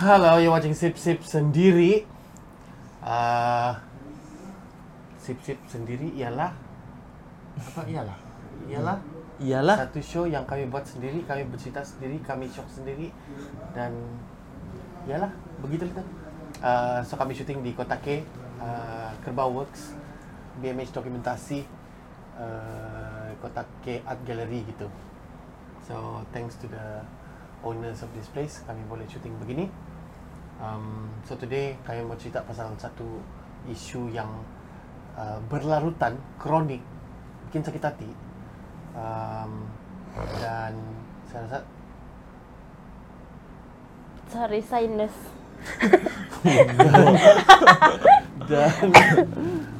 Hello, you're watching Sip Sip sendiri. Uh, Sip Sip sendiri ialah apa ialah? Ialah Iyalah. satu show yang kami buat sendiri, kami bercerita sendiri, kami shock sendiri dan ialah begitu kita. Uh, so kami syuting di Kota K, uh, Kerbau Works, BMH Dokumentasi, uh, Kota K Art Gallery gitu. So thanks to the owners of this place, kami boleh syuting begini. Um, so today kami mau cerita pasal satu isu yang uh, berlarutan, kronik, bikin sakit hati. Um, dan saya rasa Sorry, sinus. dan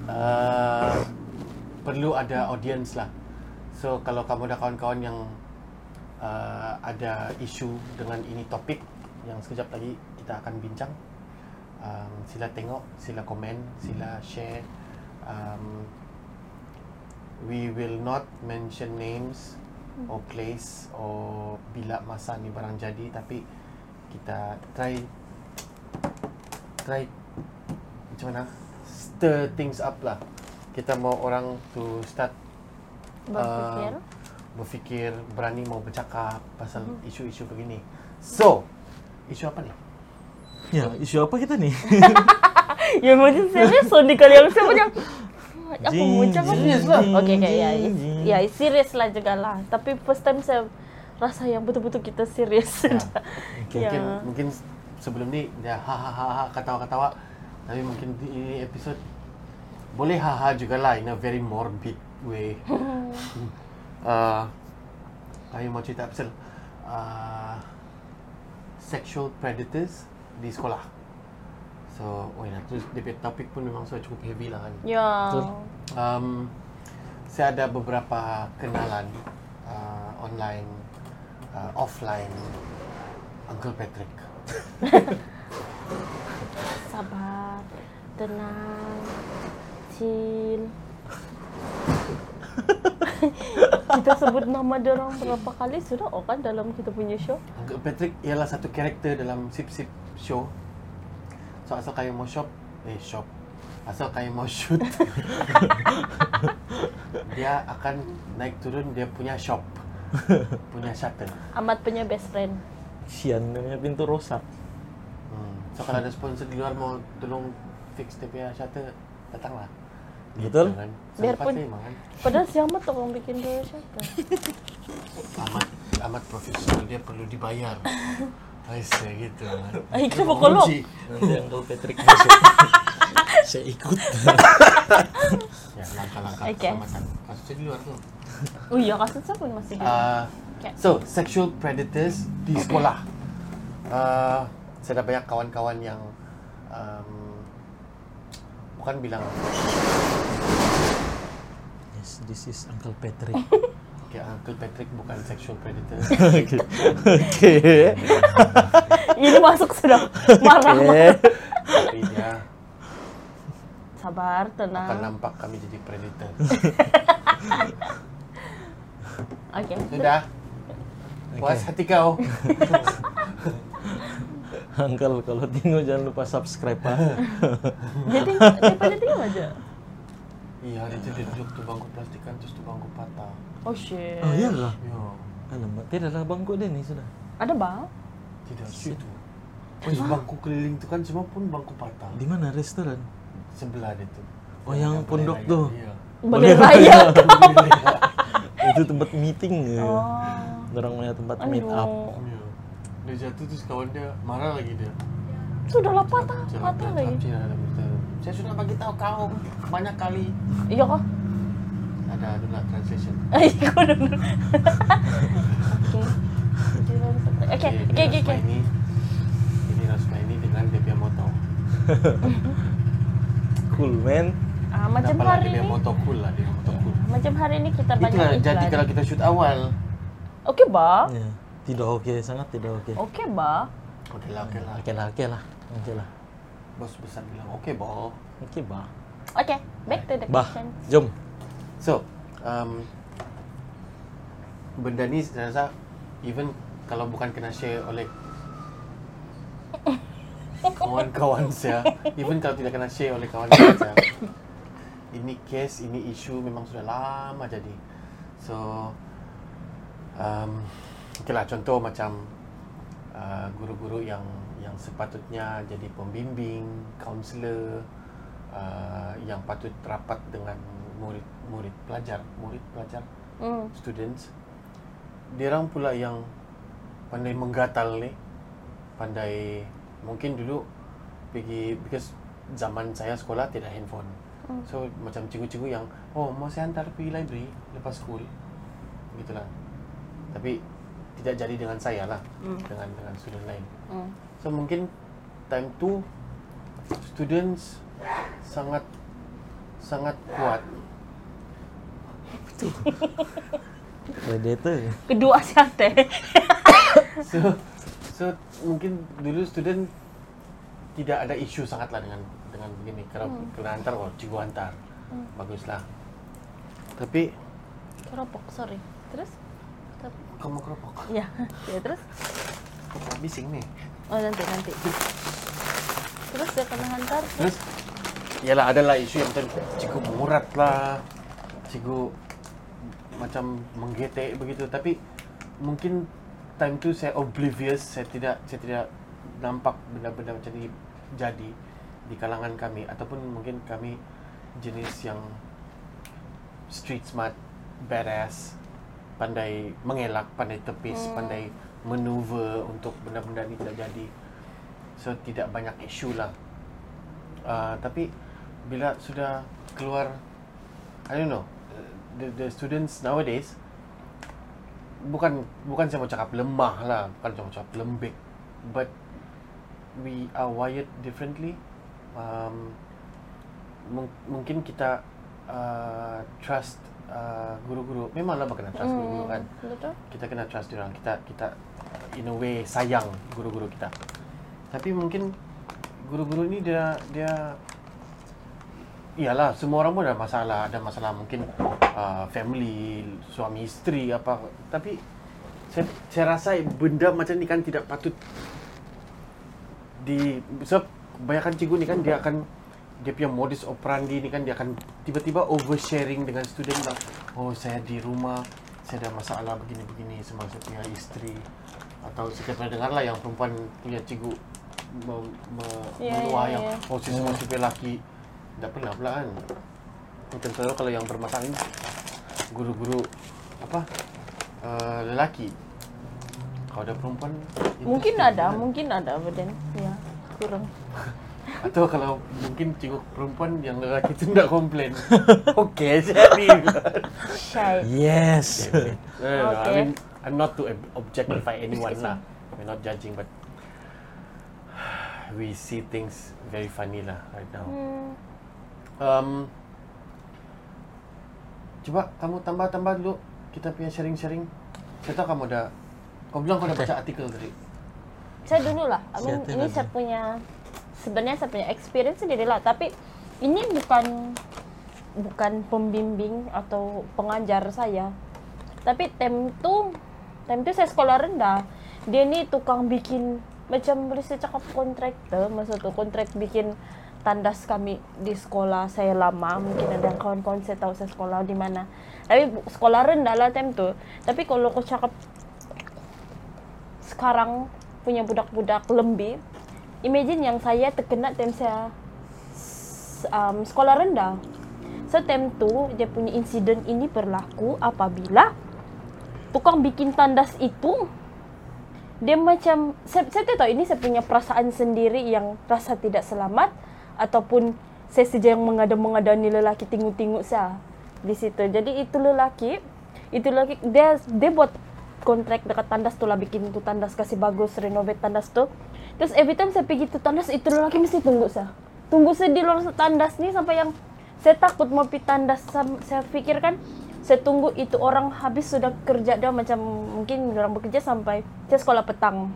uh, perlu ada audience lah. So kalau kamu ada kawan-kawan yang uh, ada isu dengan ini topik yang sekejap lagi kita akan bincang, um, sila tengok, sila komen, sila share. Um, we will not mention names or place or bila masa ni barang jadi tapi kita try try macam mana? Stir things up lah. Kita mau orang to start Berpikir. uh, berfikir. berani mau bercakap pasal isu-isu begini. So isu apa ni Ya, isu apa kita nih? ya macam serius so di kali yang saya macam aku cakap serious lah. Oke okay, ya, ya serius lah juga lah. Tapi first time saya rasa yang betul-betul kita serius. Ya. Okay. Ya. mungkin mungkin sebelum ni dia hahaha ketawa-ketawa tapi mungkin di ini episod boleh haha juga lah in a very morbid way uh, kami mau cerita pasal uh, sexual predators di sekolah so oh ya tu dia punya topik pun memang sudah cukup heavy lah kan ya. Betul. um, saya ada beberapa kenalan uh, online, uh, offline, Uncle Patrick. Sabar, tenang, chill. kita sebut nama dia orang berapa kali sudah oh kan dalam kita punya show. Patrick ialah satu karakter dalam Sip Sip Show. So asal kayu mau shop, eh shop. Asal kayu mau shoot, dia akan naik turun dia punya shop, punya shuttle. Amat punya best friend. Sian, namanya pintu rosak. Hmm. So kalau ada sponsor di luar mau tolong fix dia punya shuttle, datanglah. Betul. kan? Biarpun-. Padahal si Amat orang bikin dia siapa? amat amat profesional dia perlu dibayar. Aisyah gitu. Ay, kenapa kalau? Uji. Nanti Uncle Patrick masuk. Saya ikut. Ya, langkah-langkah Okay. keselamatan. Kasusnya di luar tuh. Oh iya kasusnya pun masih di Uh, Okay. so, sexual predators di sekolah. Uh, saya ada banyak kawan-kawan yang um, bukan bilang Yes, this is Uncle Patrick. kayak Uncle Patrick bukan sexual predator. Oke. Oke. Ini masuk sudah marah. Tapi dia Sabar, akan tenang. nampak kami jadi predator. Oke. Sudah. Puas hati kau. Uncle, kalau tengok jangan lupa subscribe ah. Jadi daripada diam aja. Iya, dia jadi duduk tuh bangku plastikan terus tuh bangku patah. Oh shit. Oh iya? Yo, Alamak, tidak ada bangku dia nih sudah. Ada bang? tidak situ. Oh, bangku keliling tuh kan semua pun bangku patah. Di mana restoran? Sebelah dia tuh. Oh, yang Ada pondok tuh. raya. Iya. Boleh raya. Itu tempat meeting ya. Oh. Orang punya tempat meet up. Aduh. Iya. Dia jatuh terus kawan dia marah lagi dia. Sudahlah patah, Jangan patah lagi. Ada. Saya sudah bagi tahu kau banyak kali. Iya kah? Ada not translation. Dulu. Oke. Oke, oke, oke. Ini ini Rasma ini dengan punya moto. Cool man. Ah, macam lah hari ini. moto cool lah dia moto cool. Macam hari ini kita banyak Itulah jadi kalau kita shoot awal. Oke, Ba. Ya, tidak oke, sangat tidak oke. Oke, Ba. Oke lah, oke lah. Oke lah, oke lah. Oke lah. Bos besar bilang oke boh. Oke, bah. Oke, back to the Bah, question. jom. So, um, benda ni saya rasa even kalau bukan kena share oleh kawan-kawan saya, even kalau tidak kena share oleh kawan-kawan saya, ini case, ini isu memang sudah lama jadi. So, um, okay lah, contoh macam uh, guru-guru yang yang sepatutnya jadi pembimbing, kaunselor, uh, yang patut rapat dengan murid-murid pelajar, murid pelajar, Hmm. students, dia orang pula yang pandai menggatal ni, pandai mungkin dulu pergi because zaman saya sekolah tidak handphone. Hmm. So macam cikgu-cikgu yang oh mau saya hantar pergi library lepas school. Gitulah. Tapi tidak jadi dengan saya lah. Hmm. Dengan dengan student lain. Hmm. So mungkin time tu students sangat sangat kuat. Predator. Kedua sihat eh. So so mungkin dulu student tidak ada isu sangat lah dengan dengan begini. Kalau Hmm. kena hantar, oh cikgu hantar. Baguslah. Tapi Keropok, sorry. Terus? Kamu keropok. Ya, ya terus? Bising nih. Oh nanti nanti. Terus dia kena hantar. Terus Yalah adalah isu yang tadi cikgu murat lah Cikgu macam menggetek begitu Tapi mungkin time tu saya oblivious Saya tidak saya tidak nampak benda-benda macam ni jadi di kalangan kami Ataupun mungkin kami jenis yang street smart, badass Pandai mengelak, pandai tepis, Hmm. pandai maneuver untuk benda-benda ni tidak jadi. So tidak banyak isu lah. Uh, tapi bila sudah keluar I don't know the, the students nowadays bukan bukan saya mau cakap lemah lah bukan saya mau cakap lembek but we are wired differently. Um, mung- mungkin kita uh, trust uh, guru-guru. Memanglah kena trust guru-guru kan? Hmm, Betul. kita kena trust dia orang. Kita kita in a way sayang guru-guru kita. Tapi mungkin guru-guru ni dia dia iyalah semua orang pun ada masalah. Ada masalah mungkin uh, family suami isteri apa. Tapi saya, saya rasa benda macam ni kan tidak patut di sebab kebanyakan cikgu ni kan dia akan dia punya modus operandi ni kan dia akan tiba-tiba oversharing dengan student lah. Oh saya di rumah saya ada masalah begini-begini sama saya punya isteri atau saya pernah dengar lah yang perempuan punya cikgu me, me, Ya, meluah ya, yang ya. oh si semua si lelaki tak pernah pula kan macam tahu kalau yang bermasalah ni guru-guru apa uh, lelaki kalau ada perempuan Mungkin ada, kan? mungkin ada badan. Ya, kurang. Atau kalau mungkin cikgu perempuan yang lelaki tu tak komplain. Okey jadi. Yes. Okay. No. I mean, I'm not to ob- objectify anyone lah. We're not judging, but we see things very funny lah right now. Hmm. Um, coba kamu tambah-tambah dulu kita punya sharing-sharing. Saya tahu kamu ada, kau bilang kau dah baca artikel tadi. Saya dulu lah. I mean, ini saya punya sebenarnya saya punya experience sendiri lah. Tapi ini bukan bukan pembimbing atau pengajar saya. Tapi tem tu tem tu saya sekolah rendah. Dia ni tukang bikin macam boleh cakap kontraktor masa tu kontrak bikin tandas kami di sekolah saya lama mungkin ada kawan-kawan saya tahu saya sekolah di mana tapi sekolah rendah lah time tu tapi kalau kau cakap sekarang punya budak-budak lembih imagine yang saya terkena time saya um, sekolah rendah so time tu dia punya insiden ini berlaku apabila tukang bikin tandas itu dia macam saya, saya tak tahu ini saya punya perasaan sendiri yang rasa tidak selamat ataupun saya saja yang mengada-mengadani lelaki tengok-tengok saya di situ. Jadi itu lelaki, itu lelaki dia dia buat kontrak dekat tandas tu lah bikin tu tandas kasih bagus renovate tandas tu. Terus every time saya pergi tu tandas itu lelaki mesti tunggu saya. Tunggu saya di luar tandas ni sampai yang saya takut mau pergi tandas saya fikir kan saya tunggu itu orang habis sudah kerja dia macam mungkin orang bekerja sampai saya sekolah petang.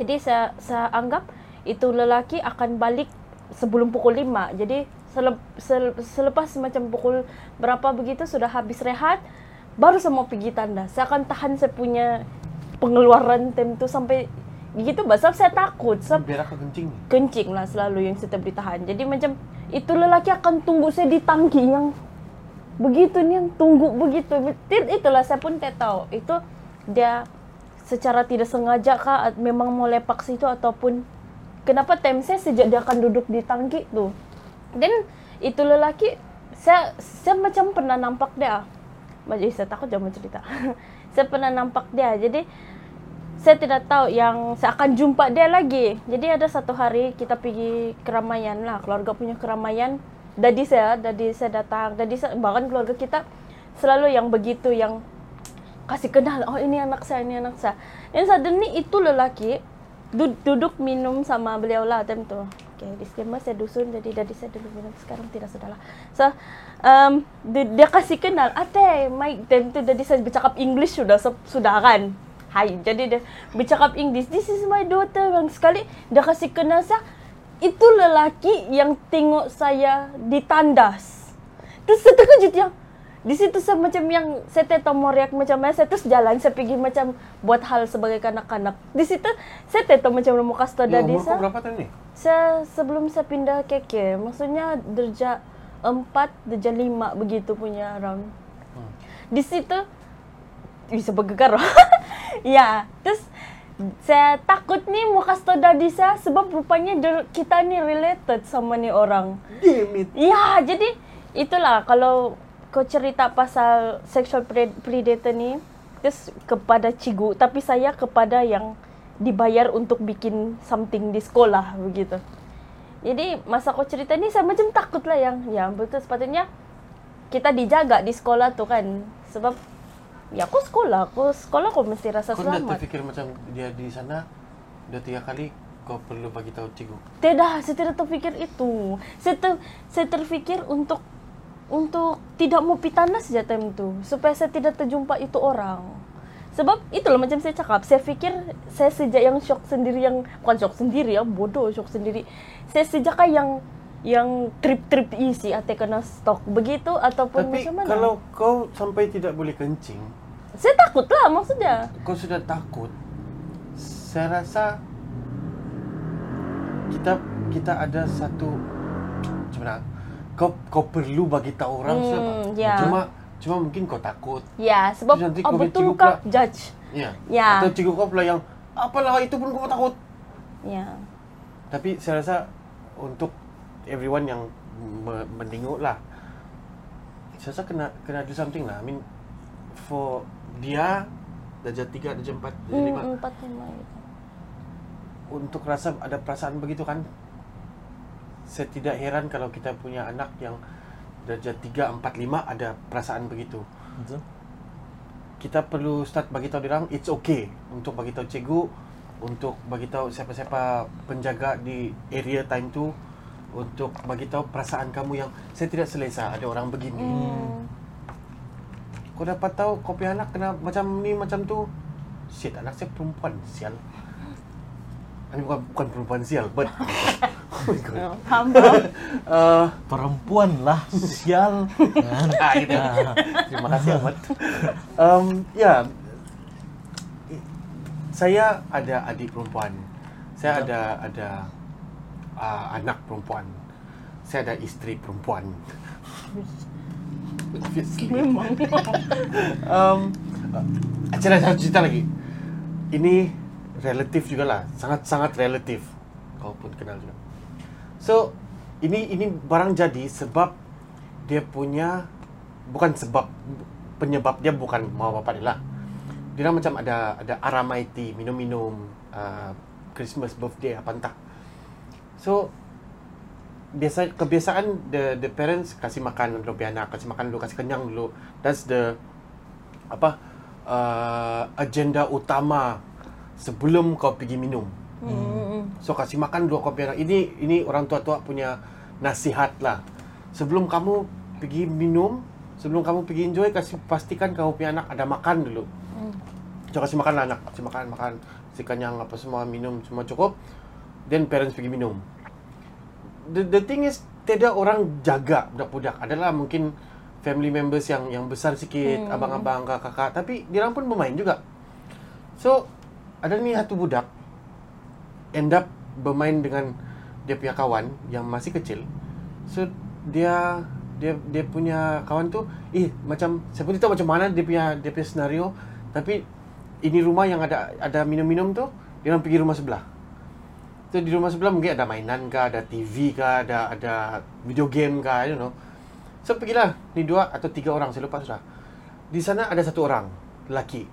Jadi saya saya anggap itu lelaki akan balik sebelum pukul 5. Jadi selep, sel, selepas macam pukul berapa begitu sudah habis rehat baru saya mau pergi tanda. Saya akan tahan saya punya pengeluaran tem tu sampai gitu bah sebab saya takut. Sebab Biar aku kencing kencing lah selalu yang saya bertahan jadi macam itu lelaki akan tunggu saya di tangki yang begitu nih yang tunggu begitu. Itulah saya pun tidak tahu. Itu dia secara tidak sengaja kah? Memang mau lepak situ ataupun kenapa time saya sejak dia akan duduk di tangki tuh dan itu lelaki saya saya macam pernah nampak dia Macam saya takut jangan cerita saya pernah nampak dia jadi saya tidak tahu yang saya akan jumpa dia lagi. Jadi ada satu hari kita pergi keramaian lah, keluarga punya keramaian. Dadi saya, dadi saya datang, dadi saya, bahkan keluarga kita selalu yang begitu yang kasih kenal, oh ini anak saya, ini anak saya. Dan suddenly itu lelaki du- duduk minum sama beliau lah time tu. Okay, disclaimer saya dusun jadi dadi saya dulu minum sekarang tidak sudahlah. So um, dia, dia kasih kenal, ate, Mike time tu dadi saya bercakap English sudah sudah kan. Hai, jadi dia bercakap English. This is my daughter. Yang sekali dia kasih kenal saya. Itu lelaki yang tengok saya di tandas. Terus saya terkejut yang di situ saya macam yang saya tahu mau react macam mana. Saya terus jalan, saya pergi macam buat hal sebagai kanak-kanak. Di situ saya tahu macam mau kasih tahu umur kau saya. berapa tahun nih? Saya sebelum saya pindah KK, maksudnya derja 4, derja 5 begitu punya round. Hmm. Di situ bisa bergegar. ya, terus saya takut nih mau kasih tau dadi saya sebab rupanya der- kita nih related sama nih orang. Damn it. Ya, jadi itulah kalau kau cerita pasal sexual pre- predator ni, terus kepada cigu, tapi saya kepada yang dibayar untuk bikin something di sekolah begitu. Jadi masa kau cerita ni saya macam takut lah yang ya betul sepatutnya kita dijaga di sekolah tu kan sebab ya aku sekolah aku sekolah aku mesti rasa Kau selamat. terfikir macam dia di sana dah tiga kali kau perlu bagi tahu cikgu. Tidak, saya tidak terfikir itu. Saya ter, saya terfikir untuk untuk tidak mau pitanas saja time itu supaya saya tidak terjumpa itu orang. Sebab itulah macam saya cakap, saya fikir saya sejak yang shock sendiri yang bukan shock sendiri ya, bodoh shock sendiri. Saya sejak yang yang trip-trip isi atau kena stok begitu ataupun Tapi macam mana. kalau kau sampai tidak boleh kencing, saya takut lah maksudnya. kau sudah takut. Saya rasa kita kita ada satu macam mana? Kau kau perlu bagi tahu orang Hmm, ya. Cuma cuma mungkin kau takut. Ya, sebab Terus nanti kau betul pula. judge? Ya. Ya. Atau cikgu kau pula yang apalah itu pun kau takut. Ya. Tapi saya rasa untuk everyone yang me- menengok lah, saya rasa kena kena do something lah. I mean, for dia darjah 3, darjah 4, darjah Hmm, 5 empat lima gitu. untuk rasa ada perasaan begitu kan. Saya tidak heran kalau kita punya anak yang darjah 3, 4, 5 ada perasaan begitu. Betul. Kita perlu start bagi tahu dia orang it's okay untuk bagi tahu cikgu, untuk bagi tahu siapa-siapa penjaga di area time tu untuk bagi tahu perasaan kamu yang saya tidak selesa ada orang begini. Hmm. Kau dapat tahu kau punya anak kena macam ni macam tu. Shit, anak saya perempuan sial. Ini bukan bukan perempuan sial, but oh my god. Faham. Uh, Perempuan lah, sial. Kan? ah, gitu. Terima kasih amat. Um, ya, saya ada adik perempuan. Saya ada ada uh, anak perempuan. Saya ada isteri perempuan. Obviously. Memang. um, satu cerita lagi. Ini relatif juga lah, sangat-sangat relatif. Kau pun kenal juga. So, ini ini barang jadi sebab dia punya bukan sebab penyebab dia bukan mau bapak dia lah. Dia orang macam ada ada aramaiti minum-minum uh, Christmas birthday apa entah. So biasa kebiasaan the the parents kasih makan dulu anak, kasih makan dulu, kasih kenyang dulu. That's the apa uh, agenda utama sebelum kau pergi minum. Hmm. So kasih makan dua kopi anak. Ini ini orang tua-tua punya nasihat lah. Sebelum kamu pergi minum, sebelum kamu pergi enjoy, kasih pastikan kamu punya anak ada makan dulu. Hmm. So kasih makan lah anak, kasih makan makan, kasih kenyang apa semua minum semua cukup. Then parents pergi minum. The, the thing is tidak orang jaga budak-budak. Adalah mungkin family members yang yang besar sikit, Hmm. abang-abang, kakak-kakak. Tapi dia pun bermain juga. So ada ni satu budak end up bermain dengan dia punya kawan yang masih kecil. So dia dia dia punya kawan tu eh macam saya pun tahu macam mana dia punya dia punya senario tapi ini rumah yang ada ada minum-minum tu dia orang pergi rumah sebelah. So di rumah sebelah mungkin ada mainan kah, ada TV kah, ada ada video game kah, I don't know. So pergilah ni dua atau tiga orang saya lupa sudah. Di sana ada satu orang lelaki.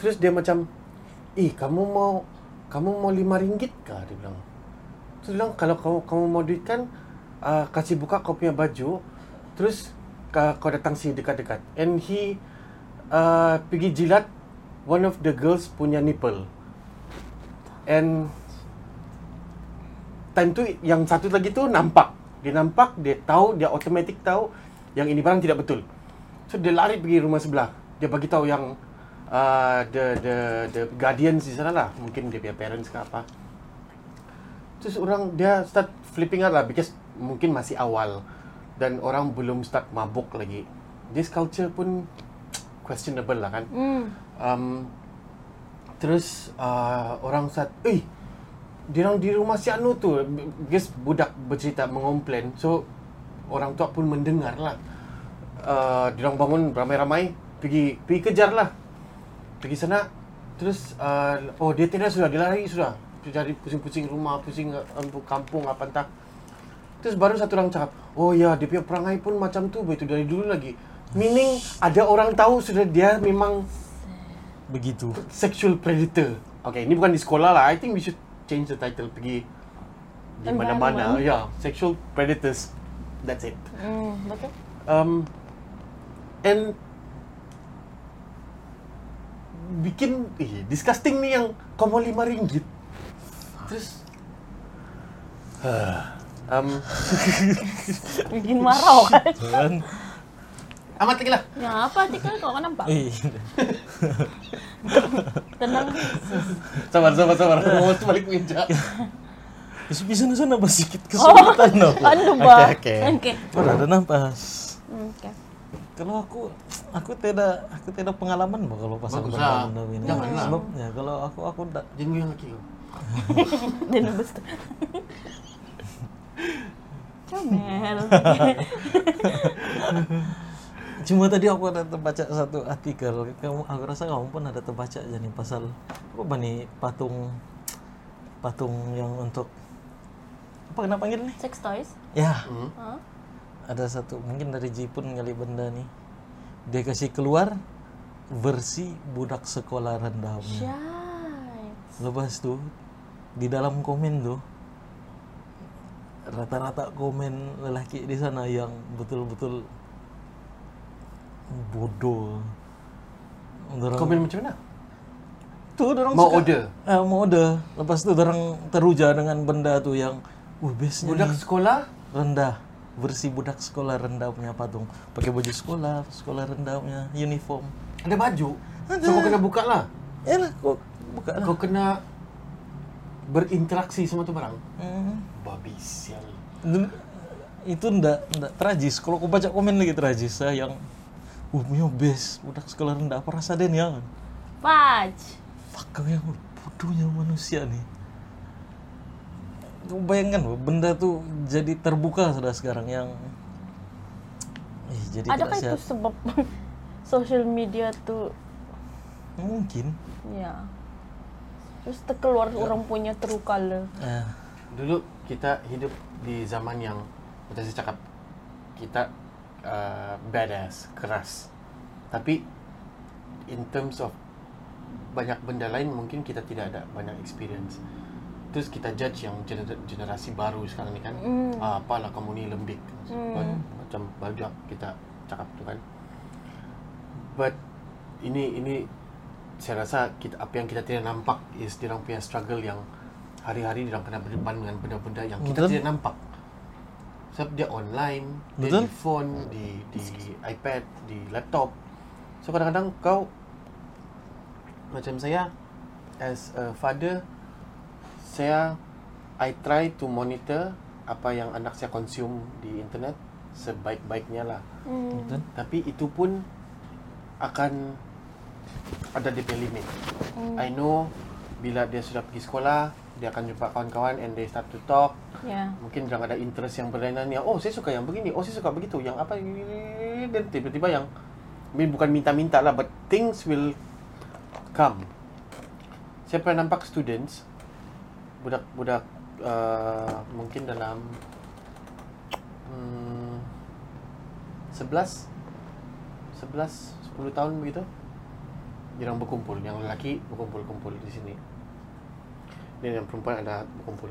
Terus dia macam, "Eh, kamu mau kamu mau lima ringgit kah?" Dia bilang. Terus dia bilang, "Kalau kamu kamu mau duit kan, uh, kasih buka kau punya baju, terus uh, kau datang sini dekat-dekat." And he uh, pergi jilat one of the girls punya nipple. And time tu yang satu lagi tu nampak. Dia nampak, dia tahu, dia automatic tahu yang ini barang tidak betul. So dia lari pergi rumah sebelah. Dia bagi tahu yang uh, the the the guardians di sana lah. Mungkin dia punya parents ke apa. Terus orang dia start flipping out lah because mungkin masih awal dan orang belum start mabuk lagi. This culture pun questionable lah kan. Hmm. Um, terus uh, orang start, eh, dia orang di rumah si Anu tu, because budak bercerita mengomplain, so orang tua pun mendengar lah. Uh, dia orang bangun ramai-ramai, pergi pergi kejar lah. Pergi sana, terus uh, oh dia tidak sudah, dia lari sudah. Cari pusing-pusing rumah, pusing uh, kampung apa entah. Terus baru satu orang cakap, oh ya dia punya perangai pun macam tu, begitu dari dulu lagi. Meaning ada orang tahu sudah dia memang Begitu. sexual predator. Okay, ini bukan di sekolah lah. I think we should change the title pergi di mana-mana. Ya, yeah, sexual predators. That's it. Hmm, betul. Um, and bikin eh, disgusting ni yang mau lima ringgit. Terus um, Bikin marah kan. Kan? amat lagi lah. Ya apa Tika kau kan nampak? Eh, Tenang. Sabar, sabar, sabar. Mau balik meja. bisa bisa sana apa sedikit kesulitan oh. Ba? Oke, oke. Oke. Ada nafas. Hmm, Oke. Kalau aku aku tidak aku tidak pengalaman bah kalau lah. benda ini. Janganlah. Sebab ya kalau aku aku tidak Jangan yang. Dia nembus tu. Comel. Cuma tadi aku ada terbaca satu artikel. Kamu aku rasa kamu pun ada terbaca jadi pasal apa bani patung patung yang untuk apa kena panggil nih? Sex toys. Ya, Hmm. Ada satu mungkin dari Jepun kali benda nih. Dia kasih keluar versi budak sekolah rendah. Lepas tuh di dalam komen tuh rata-rata komen lelaki di sana yang betul-betul bodoh. Orang, Komen macam mana? tuh orang Mau suka- order? Eh, mau order. Lepas itu orang teruja dengan benda tuh yang bestnya Budak nih, sekolah rendah versi budak sekolah rendah punya patung pakai baju sekolah sekolah rendah punya uniform ada baju. So kau kena buka lah. ya lah kok buka lah Kau kena berinteraksi sama tu barang. Hmm. Babi sial. Itu ndak ndak tragis kalau aku baca komen lagi tragis saya yang uh best budak sekolah rendah apa rasa den ya Faj. fuck kau yang bodohnya manusia nih Bayangkan loh, benda tuh jadi terbuka sudah sekarang yang eh, jadi Adakah itu sebab social media tuh? Mungkin. Ya terus terkeluar orang punya true color. eh, Dulu kita hidup di zaman yang macam saya cakap. Kita uh, badass, keras. Tapi in terms of banyak benda lain mungkin kita tidak ada banyak experience. Terus kita judge yang gener- generasi baru sekarang ni kan. Mm. Ah, apalah kamu ni lembik. Mm. Macam banyak kita cakap tu kan. But ini ini saya rasa kita apa yang kita tidak nampak is dia orang punya struggle yang hari-hari dia orang kena berdepan dengan benda-benda yang kita Betul. tidak nampak. Sebab dia online, dia di phone, di di iPad, di laptop. So kadang-kadang kau macam saya as a father saya I try to monitor apa yang anak saya consume di internet sebaik-baiknya lah. Hmm. Tapi itu pun akan ada dia punya limit. Hmm. I know bila dia sudah pergi sekolah, dia akan jumpa kawan-kawan and they start to talk Ya. mungkin jangan ada interest yang berlainan yang oh saya suka yang begini oh saya suka begitu yang apa dan tiba-tiba yang bukan minta-minta lah but things will come saya pernah nampak students budak-budak uh, mungkin dalam hmm, 11 11 10 tahun begitu jarang berkumpul. Yang lelaki berkumpul-kumpul di sini. Dan yang perempuan ada berkumpul.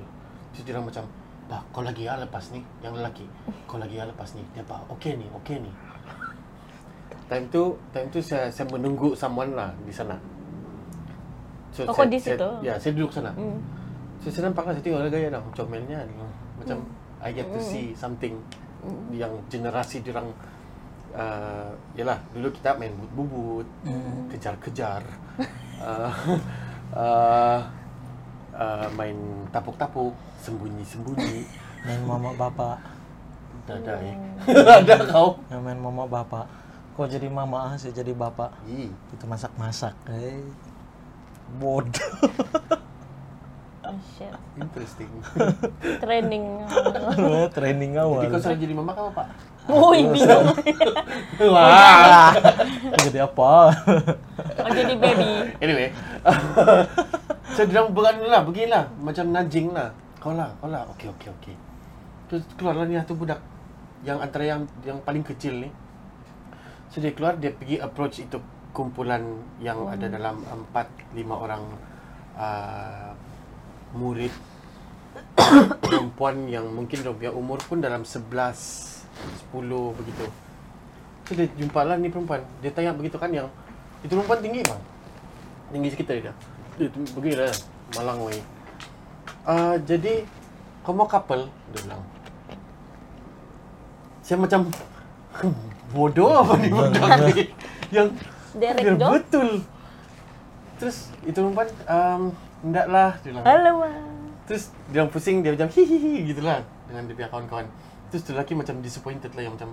Terus dia macam Bah, kau lagi ya lepas ni. Yang lelaki Kau lagi ya lepas ni. Dia apa Okey ni Okey ni. Time tu Time tu saya, saya menunggu someone lah Di sana. So, Oh, saya, kau di saya, situ? Ya saya duduk sana. Hmm. Lah Saya tengok lah gaya dah Comelnya Macam I get to Hmm. see something Yang generasi orang uh, Yalah Dulu kita main bubut-bubut Hmm. Kejar-kejar uh, uh, uh, Main tapuk-tapuk Sembunyi-sembunyi Main mama bapak. Dah ada eh Hmm. Ada kau Yang main mama bapak. Kau jadi mama, ah, saya jadi bapak. Ih, Itu masak-masak. Eh. Bodoh. Oh shit. Interesting Training. Training Jadi awal. kau selalu jadi mama kau apa? Woi, bingung. Wah jadi apa? Oh, jadi baby. Anyway dia orang beranu lah Beginilah Macam nudging lah Kau lah Kau lah Okay okay okay Terus keluarlah ni satu budak Yang antara yang Yang paling kecil ni So dia keluar Dia pergi approach itu Kumpulan Yang Oh. ada dalam Empat Lima orang uh, Murid Perempuan yang mungkin dia punya umur pun dalam 11 10 begitu. So dia jumpa lah ni perempuan. Dia tanya begitu kan yang Itu perempuan tinggi bang? Tinggi sekitar dia. Dia tu begini lah Malang weh. Uh, Jadi Kau mau couple? Dia bilang. Saya macam Bodoh apa ni budak ni? Yang Derek betul. Terus Itu perempuan um, Enggak lah Dia bilang Alamak. Terus dia orang pusing Dia macam hihihi gitu lah Dengan dia punya kawan-kawan Terus tu lelaki macam disappointed lah Yang macam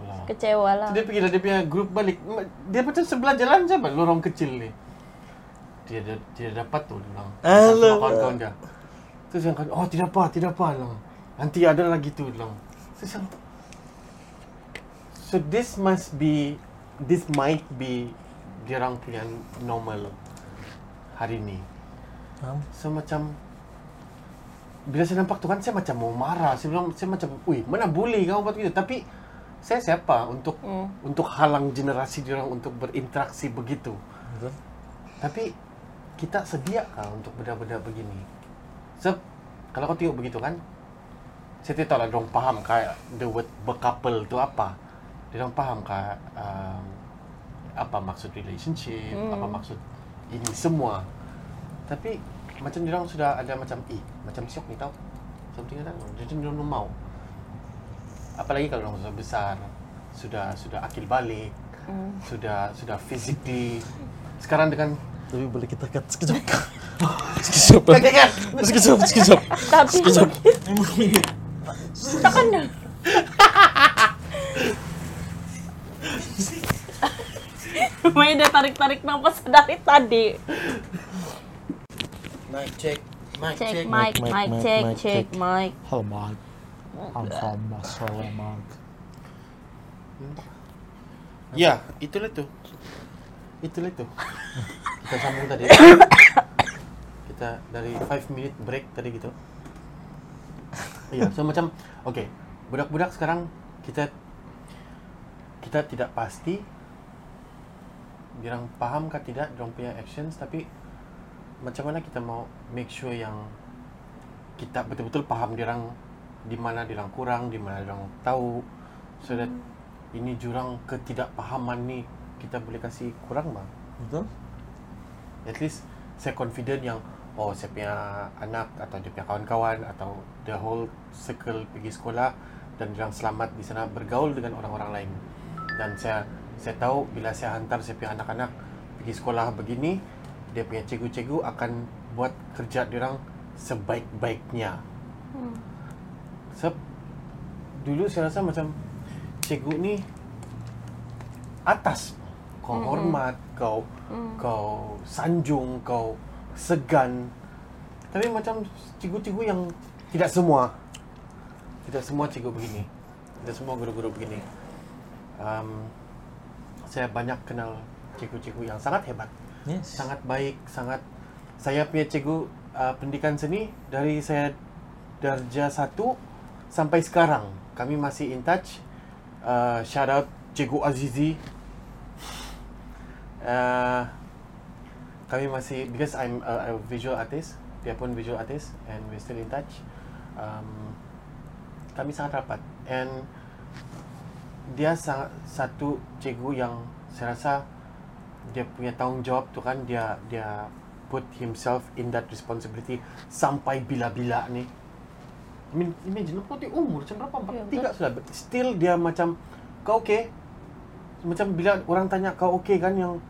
Alah Kecewa lah. So, dia pergi lah dia punya grup balik. Dia macam sebelah jalan je apa lorong kecil ni. Dia dia, dia dapat tu dia bilang. Sama kawan-kawan dia. Terus yang kawan, oh tidak apa, tidak apa lah. Nanti ada lagi tu dia bilang. Terus yang So this must be this might be dia orang punya normal hari ni. Faham? So macam bila saya nampak tu kan saya macam mau marah. Saya bilang saya macam, "Ui, mana boleh kau buat gitu?" Tapi saya siapa untuk Hmm. untuk halang generasi orang untuk berinteraksi begitu. Betul? Tapi kita sedia kah untuk benda-benda begini? Sebab kalau kau tengok begitu kan, saya tidak tahu lah dong faham kayak the word bercouple tu apa. Dia orang faham kah um, apa maksud relationship, Hmm. apa maksud ini semua. Tapi macam dia orang sudah ada macam eh macam siok ni tau. Something. Jadi dia orang mau. Apalagi kalau orang sudah besar, sudah sudah akil balik, Hmm. sudah sudah physically sekarang dengan Tapi boleh kita cut sekejap. sekejap. Sekejap, sekejap. Tapi Sekejap. takkan dah. Main dia tarik-tarik nafas dari tadi. Mic check. Mic Check check. mic, mic, mic, mic, check, mic, check mic. Halo, Mark. Alhamdulillah, salam, Mark. Ya, itulah tu. Itulah tu. Kita sambung tadi. Kita dari 5 minute break tadi gitu. Ya, so macam okay, budak-budak sekarang kita kita tidak pasti dia orang faham ke tidak dia orang punya actions tapi macam mana kita mau make sure yang kita betul-betul faham dia orang di mana dia orang kurang, di mana dia orang tahu so that ini jurang ketidakpahaman ni kita boleh kasih kurang bang. Betul? At least saya confident yang oh saya punya anak atau dia punya kawan-kawan atau the whole circle pergi sekolah dan dia orang selamat di sana bergaul dengan orang-orang lain. Dan saya saya tahu bila saya hantar saya punya anak-anak pergi sekolah begini, dia punya cikgu-cikgu akan buat kerja orang sebaik-baiknya. Hmm. Sebab dulu saya rasa macam cikgu ni atas kau hormat, kau Mm. kau sanjung, kau segan. Tapi macam cikgu-cikgu yang tidak semua. Tidak semua cikgu begini. Tidak semua guru-guru begini. Um, saya banyak kenal cikgu-cikgu yang sangat hebat. Yes. Sangat baik, sangat saya punya cikgu uh, pendidikan seni dari saya darjah 1 sampai sekarang kami masih in touch. Uh, shout out Cikgu Azizi. Uh, kami masih because I'm a, a visual artist, dia pun visual artist and we still in touch. Um, kami sangat rapat and dia sangat satu cikgu yang saya rasa dia punya tanggungjawab tu kan dia dia put himself in that responsibility sampai bila-bila ni. I mean, imagine kau dia umur macam berapa? Ya, Tiga sudah. but Still dia macam kau okay? Macam bila orang tanya kau okay kan yang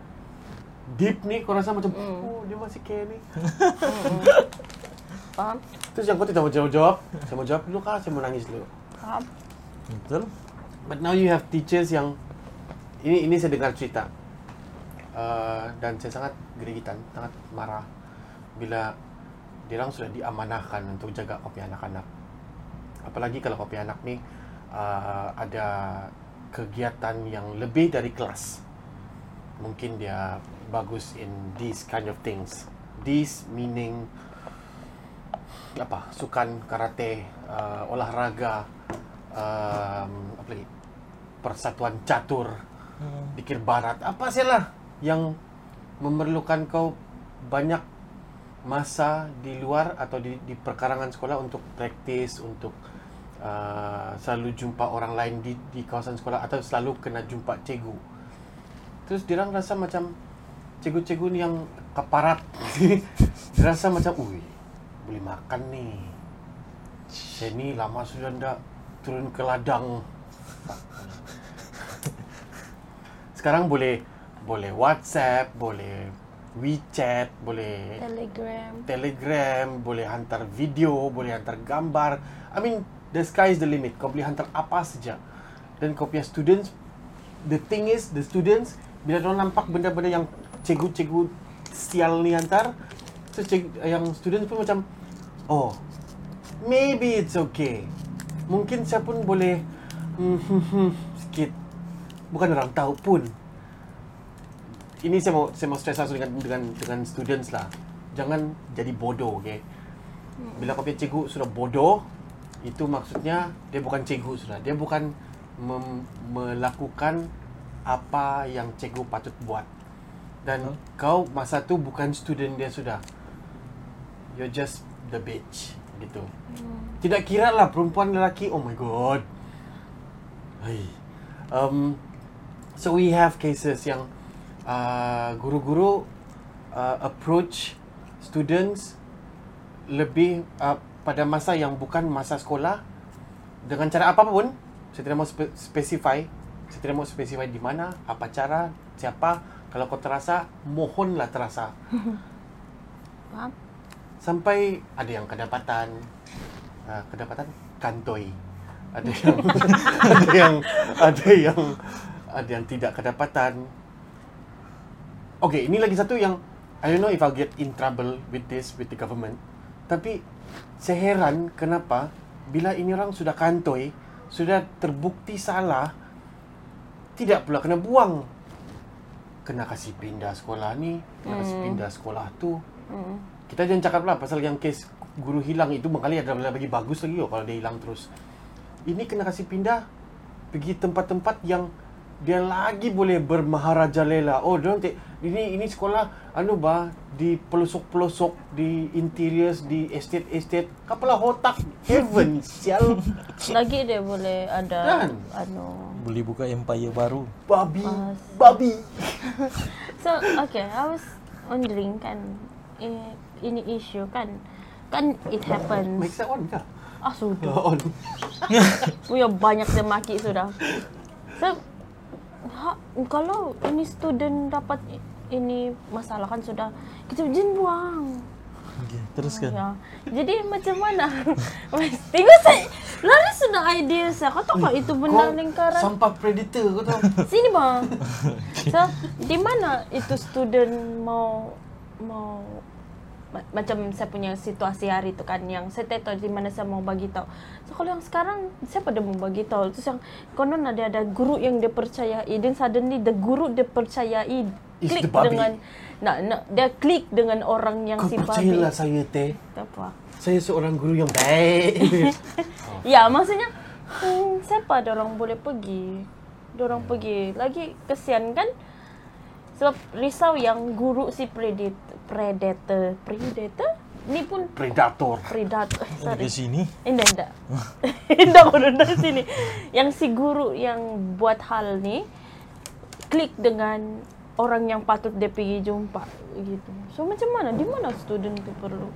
deep ni kau rasa macam Mm. oh dia masih care ni. Faham? Terus yang kau tidak mau jawab-jawab, saya mau jawab dulu kah? Saya mau nangis dulu. Faham? Betul. But now you have teachers yang ini ini saya dengar cerita uh, dan saya sangat gerigitan, sangat marah bila dia orang sudah diamanahkan untuk jaga kopi anak-anak. Apalagi kalau kopi anak ni uh, ada kegiatan yang lebih dari kelas. Mungkin dia bagus in these kind of things. These meaning apa? Sukan karate, uh, olahraga, um, apa lagi? Persatuan catur, Hmm. pikir barat, apa sajalah yang memerlukan kau banyak masa di luar atau di, di perkarangan sekolah untuk praktis, untuk uh, selalu jumpa orang lain di, di kawasan sekolah atau selalu kena jumpa cikgu. Terus dia orang rasa macam cikgu-cikgu ni yang kaparat. dia rasa macam, ui, boleh makan ni. Saya ni lama sudah ndak turun ke ladang. Sekarang boleh boleh WhatsApp, boleh WeChat, boleh Telegram. Telegram, boleh hantar video, boleh hantar gambar. I mean, the sky is the limit. Kau boleh hantar apa saja. Dan kau punya students, the thing is, the students, bila mereka nampak benda-benda yang cikgu-cikgu sial ni hantar, so cik, yang students pun macam, oh, maybe it's okay. Mungkin saya pun boleh, hmm, hmm, hmm, sikit. Bukan orang tahu pun ini saya mau saya mau stress langsung dengan dengan dengan students lah. Jangan jadi bodoh, okay? Bila kau punya cikgu sudah bodoh, itu maksudnya dia bukan cikgu sudah. Dia bukan mem- melakukan apa yang cikgu patut buat. Dan Betul. kau masa tu bukan student dia sudah. You're just the bitch gitu. Tidak kira lah perempuan lelaki, oh my god. Hai. Um, so we have cases yang uh, guru-guru uh, approach students lebih uh, pada masa yang bukan masa sekolah dengan cara apa pun saya tidak mau spe- specify saya tidak mau specify di mana apa cara siapa. Kalau kau terasa mohonlah terasa. Faham? sampai ada yang kedapatan. Uh, kedapatan? Kantoi. Ada yang ada yang ada yang ada yang tidak kedapatan Okay, ini lagi satu yang I don't know if I'll get in trouble with this with the government. Tapi saya heran kenapa bila ini orang sudah kantoi, sudah terbukti salah, tidak pula kena buang. Kena kasih pindah sekolah ni, kena kasih Hmm. pindah sekolah tu. Hmm. Kita jangan cakap lah pasal yang kes guru hilang itu bangkali ada lagi bagus lagi oh kalau dia hilang terus. Ini kena kasih pindah pergi tempat-tempat yang dia lagi boleh bermaharaja lela. Oh, dia nanti ini ini sekolah anu ba di pelosok-pelosok di interiors di estate-estate kepala otak heaven sial Lagi dia boleh ada Kan? anu. Boleh buka empire baru. babi Ah, babi So, okay, I was wondering kan, eh, ini issue kan, kan it happens. make that on kah Ah, sudah. on Punya banyak dia maki sudah. So, ha, kalau ini student dapat ini masalah kan sudah, kita jen buang. Okay, teruskan. Ya. Jadi macam mana? Tengok saya, lari sudah idea saya. Kau tahu tak itu benda Kau lingkaran? sampah predator kau tahu Sini bang. So, di mana itu student mau mau ma- macam saya punya situasi hari itu kan yang saya tahu di mana saya mau bagi tahu. So kalau yang sekarang saya pada mau bagi tahu terus yang konon ada ada guru yang dia percayai dan suddenly the guru dia percayai Is klik dengan nak nak dia klik dengan orang yang Kau si babi. percayalah saya teh. Apa? Saya seorang guru yang baik. Ya, maksudnya hmm, siapa ada orang boleh pergi? Orang pergi. Lagi kesian kan? Sebab risau yang guru si predator, predator, predator? Ni pun Predator. predator. Eh, Di sorry. sini. Indah, indah. indah aku dari sini. Yang si guru yang buat hal ni klik dengan orang yang patut dia pergi jumpa gitu. So macam mana? Di mana student tu perlu?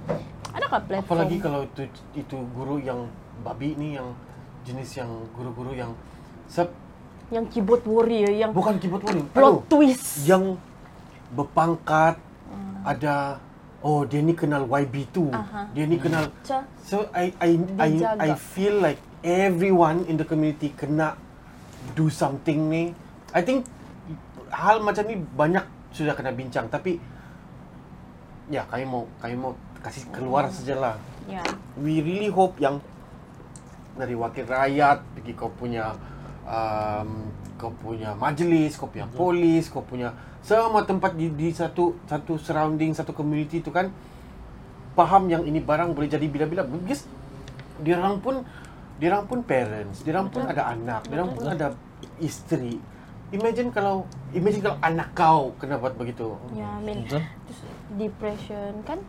Adakah platform? Apalagi kalau itu itu guru yang babi ni yang jenis yang guru-guru yang sep yang keyboard warrior yang bukan keyboard warrior. plot aduh, twist. yang berpangkat ada oh dia ni kenal YB2. Aha. Dia ni kenal Ca. So I I I. I feel like everyone in the community kena do something ni. I think hal macam ni banyak sudah kena bincang tapi ya kami mau kami mau kasih keluar sajalah. Ya. We really hope yang dari wakil rakyat pergi kau punya um, kau punya majlis, kau punya polis, kau punya semua tempat di, di satu satu surrounding satu community tu kan faham yang ini barang boleh jadi bila-bila. Because dia orang pun dia orang pun parents, dia orang pun ada anak, dia orang pun ada isteri. Imagine kalau imagine kalau anak kau kena buat begitu. Ya, I mean, depression kan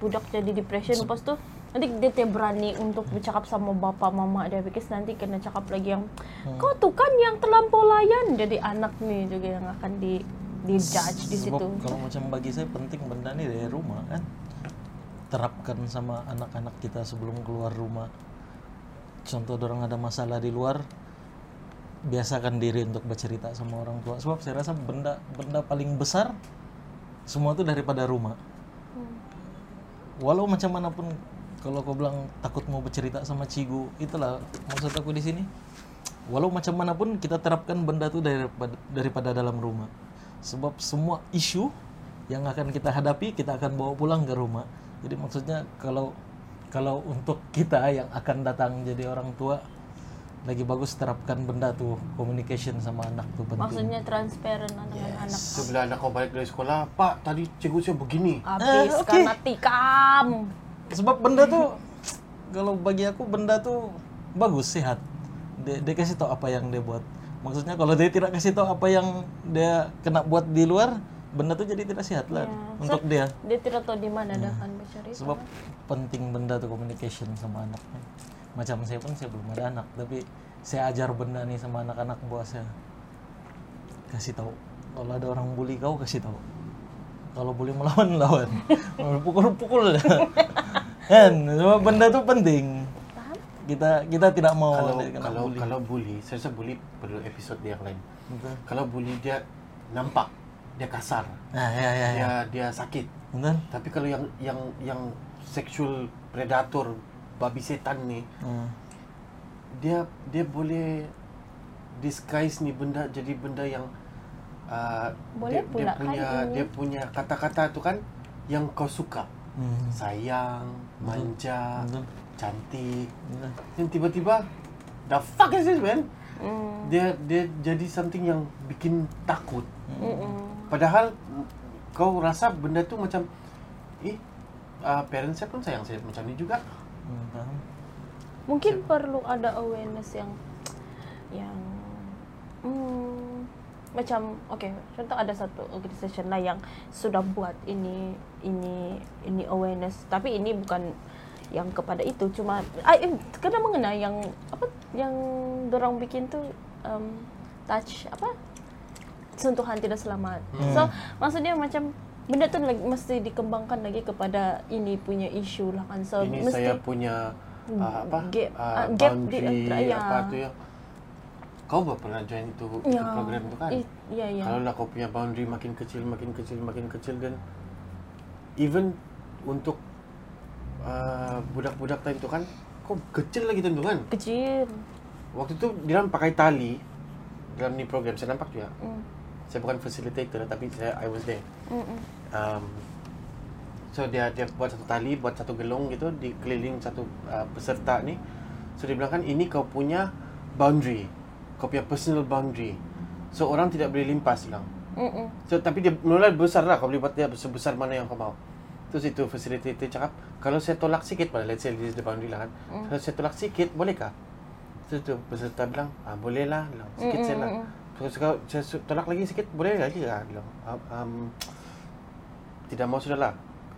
budak jadi depression lepas tu nanti dia tidak berani untuk bercakap sama bapa mama dia because nanti kena cakap lagi yang kau tuh kan yang terlampau layan jadi anak nih juga yang akan di di judge di Sebab situ. kalau macam bagi saya penting benda ni dari rumah kan. Terapkan sama anak-anak kita sebelum keluar rumah. Contoh orang ada masalah di luar, biasakan diri untuk bercerita sama orang tua. Sebab saya rasa benda benda paling besar semua itu daripada rumah. Walau macam mana pun kalau kau bilang takut mau bercerita sama cigu, itulah maksud aku di sini. Walau macam mana pun kita terapkan benda itu daripada, daripada dalam rumah. Sebab semua isu yang akan kita hadapi kita akan bawa pulang ke rumah. Jadi maksudnya kalau kalau untuk kita yang akan datang jadi orang tua lagi bagus terapkan benda tuh communication sama anak tuh penting. Maksudnya transparent lah dengan anak. So bila anak kau balik dari sekolah, Pak tadi cikgu saya begini. Habis Eh, oke. karena tikam. Sebab benda tuh kalau bagi aku benda tuh bagus sehat. Dia, dia kasih tahu apa yang dia buat. Maksudnya kalau dia tidak kasih tahu apa yang dia kena buat di luar, benda tuh jadi tidak sehat lah Ya. untuk So, dia. Dia tidak tahu di mana dia akan bercerita. Sebab penting benda tuh communication sama anak. Macam saya pun saya belum ada anak, tapi saya ajar benda nih sama anak-anak bahwa saya kasih tahu. Kalau ada orang bully kau kasih tahu. Kalau bully melawan lawan. Pukul-pukul. kan, benda tuh penting. Paham? Kita kita tidak mau kalau kalau bully. kalau bully, saya rasa bully perlu episod dia yang lain. Betul. Kalau bully dia nampak, dia kasar, Nah, ya ya ya. dia dia sakit. Betul? Tapi kalau yang yang yang sexual predator babi setan ni, Hmm. dia dia boleh disguise ni benda jadi benda yang uh, Boleh dia, pula dia punya ini. dia punya kata-kata tu kan yang kau suka. Hmm. Sayang, manja, Betul. cantik. Betul. Yang tiba-tiba the fuck is this man? Hmm. Dia dia jadi something yang bikin takut. Mm-mm. Padahal kau rasa benda tu macam eh uh, parents saya pun sayang saya macam ni juga. Hmm. Mungkin perlu ada awareness yang yang hmm, macam okay contoh ada satu organisation lah yang sudah buat ini ini ini awareness. Tapi ini bukan yang kepada itu. Cuma eh, kena mengena yang apa yang dorang bikin tu um, touch apa? Sentuhan tidak selamat. So maksudnya macam benda tu lagi mesti dikembangkan lagi kepada ini punya isu lah kan. So ini mesti saya punya uh, apa? Gap- uh, gap di boundary antara- ya. apa tu ya. Kau ber- pernah join itu, itu Ya, program tu kan? i- ya, ya. Kalau lah kau punya boundary makin kecil, makin kecil, makin kecil dan even untuk uh, budak-budak tadi tu kan, kau kecil lagi tentu kan? kecil Waktu tu dia pakai tali dalam ni program saya nampak juga. mm. Saya bukan facilitator tapi saya I was there. Mm-mm. Um, So dia dia buat satu tali, buat satu gelung gitu di keliling satu uh, peserta ni. So dia bilang kan ini kau punya boundary. Kau punya personal boundary. So orang tidak boleh limpas bilang. Mm-mm. So tapi dia mula besar lah kau boleh buat dia sebesar mana yang kau mau. Terus itu facilitator cakap, kalau saya tolak sikit pada let's say this is the boundary lah kan. Mm. Kalau saya tolak sikit bolehkah? Terus tu peserta bilang, ah boleh lah. Bilang, sikit saya lah. Terus kalau saya tolak lagi sikit boleh lagi lah. Bilang, um, um, tidak mau sudah lah.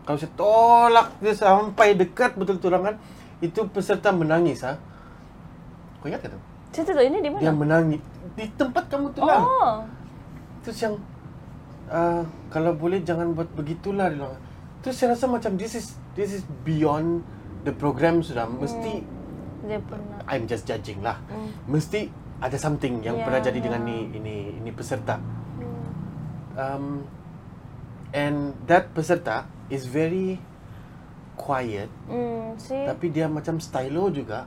Kalau saya tolak dia sampai dekat betul-betul kan, itu peserta menangis ha. Kau ingat tak tu? Tak tahu ini di mana. Dia menangis di tempat kamu tu lah. Oh. Terus yang uh, kalau boleh jangan buat begitulah dia. Terus saya rasa macam this is this is beyond the program sudah mesti Dia pernah. I'm just judging lah. Hmm. Mesti ada something yang Ya, pernah jadi ya. dengan ni ini ini peserta. Hmm. Um, and that peserta is very quiet Hmm, see. tapi dia macam stylo juga.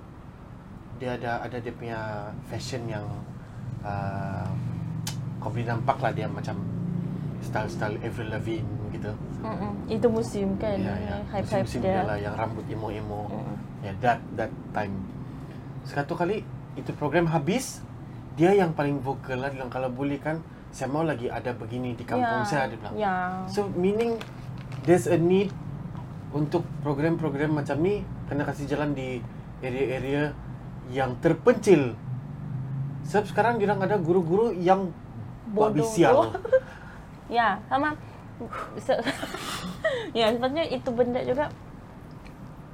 Dia ada ada dia punya fashion yang uh, kau boleh nampak lah dia macam style-style Avril Lavigne gitu. Mm-mm. Itu musim kan. Ya, ya. Hype-hype Musim-musim dia. dia lah yang rambut emo-emo. Mm. Ya, that that time. Sekatu kali itu program habis, dia yang paling vokal lah dia bilang kalau boleh kan saya mau lagi ada begini di kampung Ya, saya dia bilang. Ya. So meaning there's a need untuk program-program macam ni kena kasih jalan di area-area yang terpencil. Sebab sekarang dia ada guru-guru yang Bodoh. Ya, sama. Se- ya, sebenarnya itu benda juga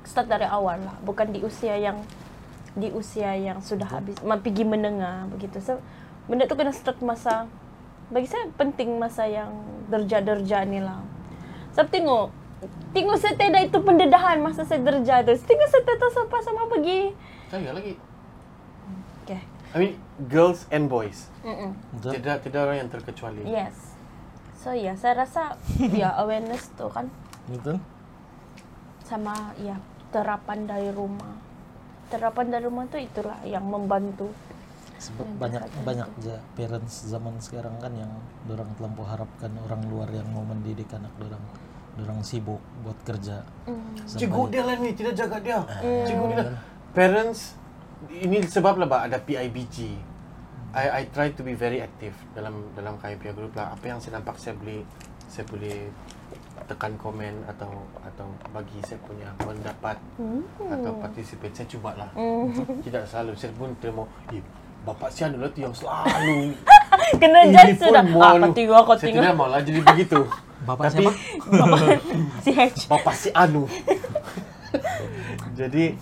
start dari awal lah, bukan di usia yang di usia yang sudah habis, ma- pergi menengah begitu. So, benda tu kena start masa bagi saya penting masa yang derja-derja ni lah. Sebab tengok Tengok saya tiada itu pendedahan masa saya derja tu. Tengok saya tak tahu siapa sama pergi. Saya lagi. I mean girls and boys. Mm-mm. Betul? Tidak tidak orang yang terkecuali. Yes. So ya, saya rasa ya awareness tu kan Betul? sama ya terapan dari rumah. Terapan dari rumah tu itulah yang membantu. Sebab Yang banyak banyak ja parents zaman sekarang kan yang dorang terlampau harapkan orang luar yang mau mendidik anak dorang dorang sibuk buat kerja. Mm. Sampai- Cikgu dia lah ni, tidak jaga dia. Hmm. Cikgu dia. Parents, ini sebab lah ada PIBG. I I try to be very active dalam dalam KIPA group lah. Apa yang saya nampak saya boleh saya boleh tekan komen atau atau bagi saya punya pendapat Hmm. atau participate saya cubalah. Hmm. Tidak selalu saya pun terima eh, Bapak si Anu lah tu yang selalu Kena judge pun sudah. Ah, kau tengok, kau Saya tengok. tidak malah jadi begitu. Bapak Tapi siapa? si H. Bapak si Anu. Jadi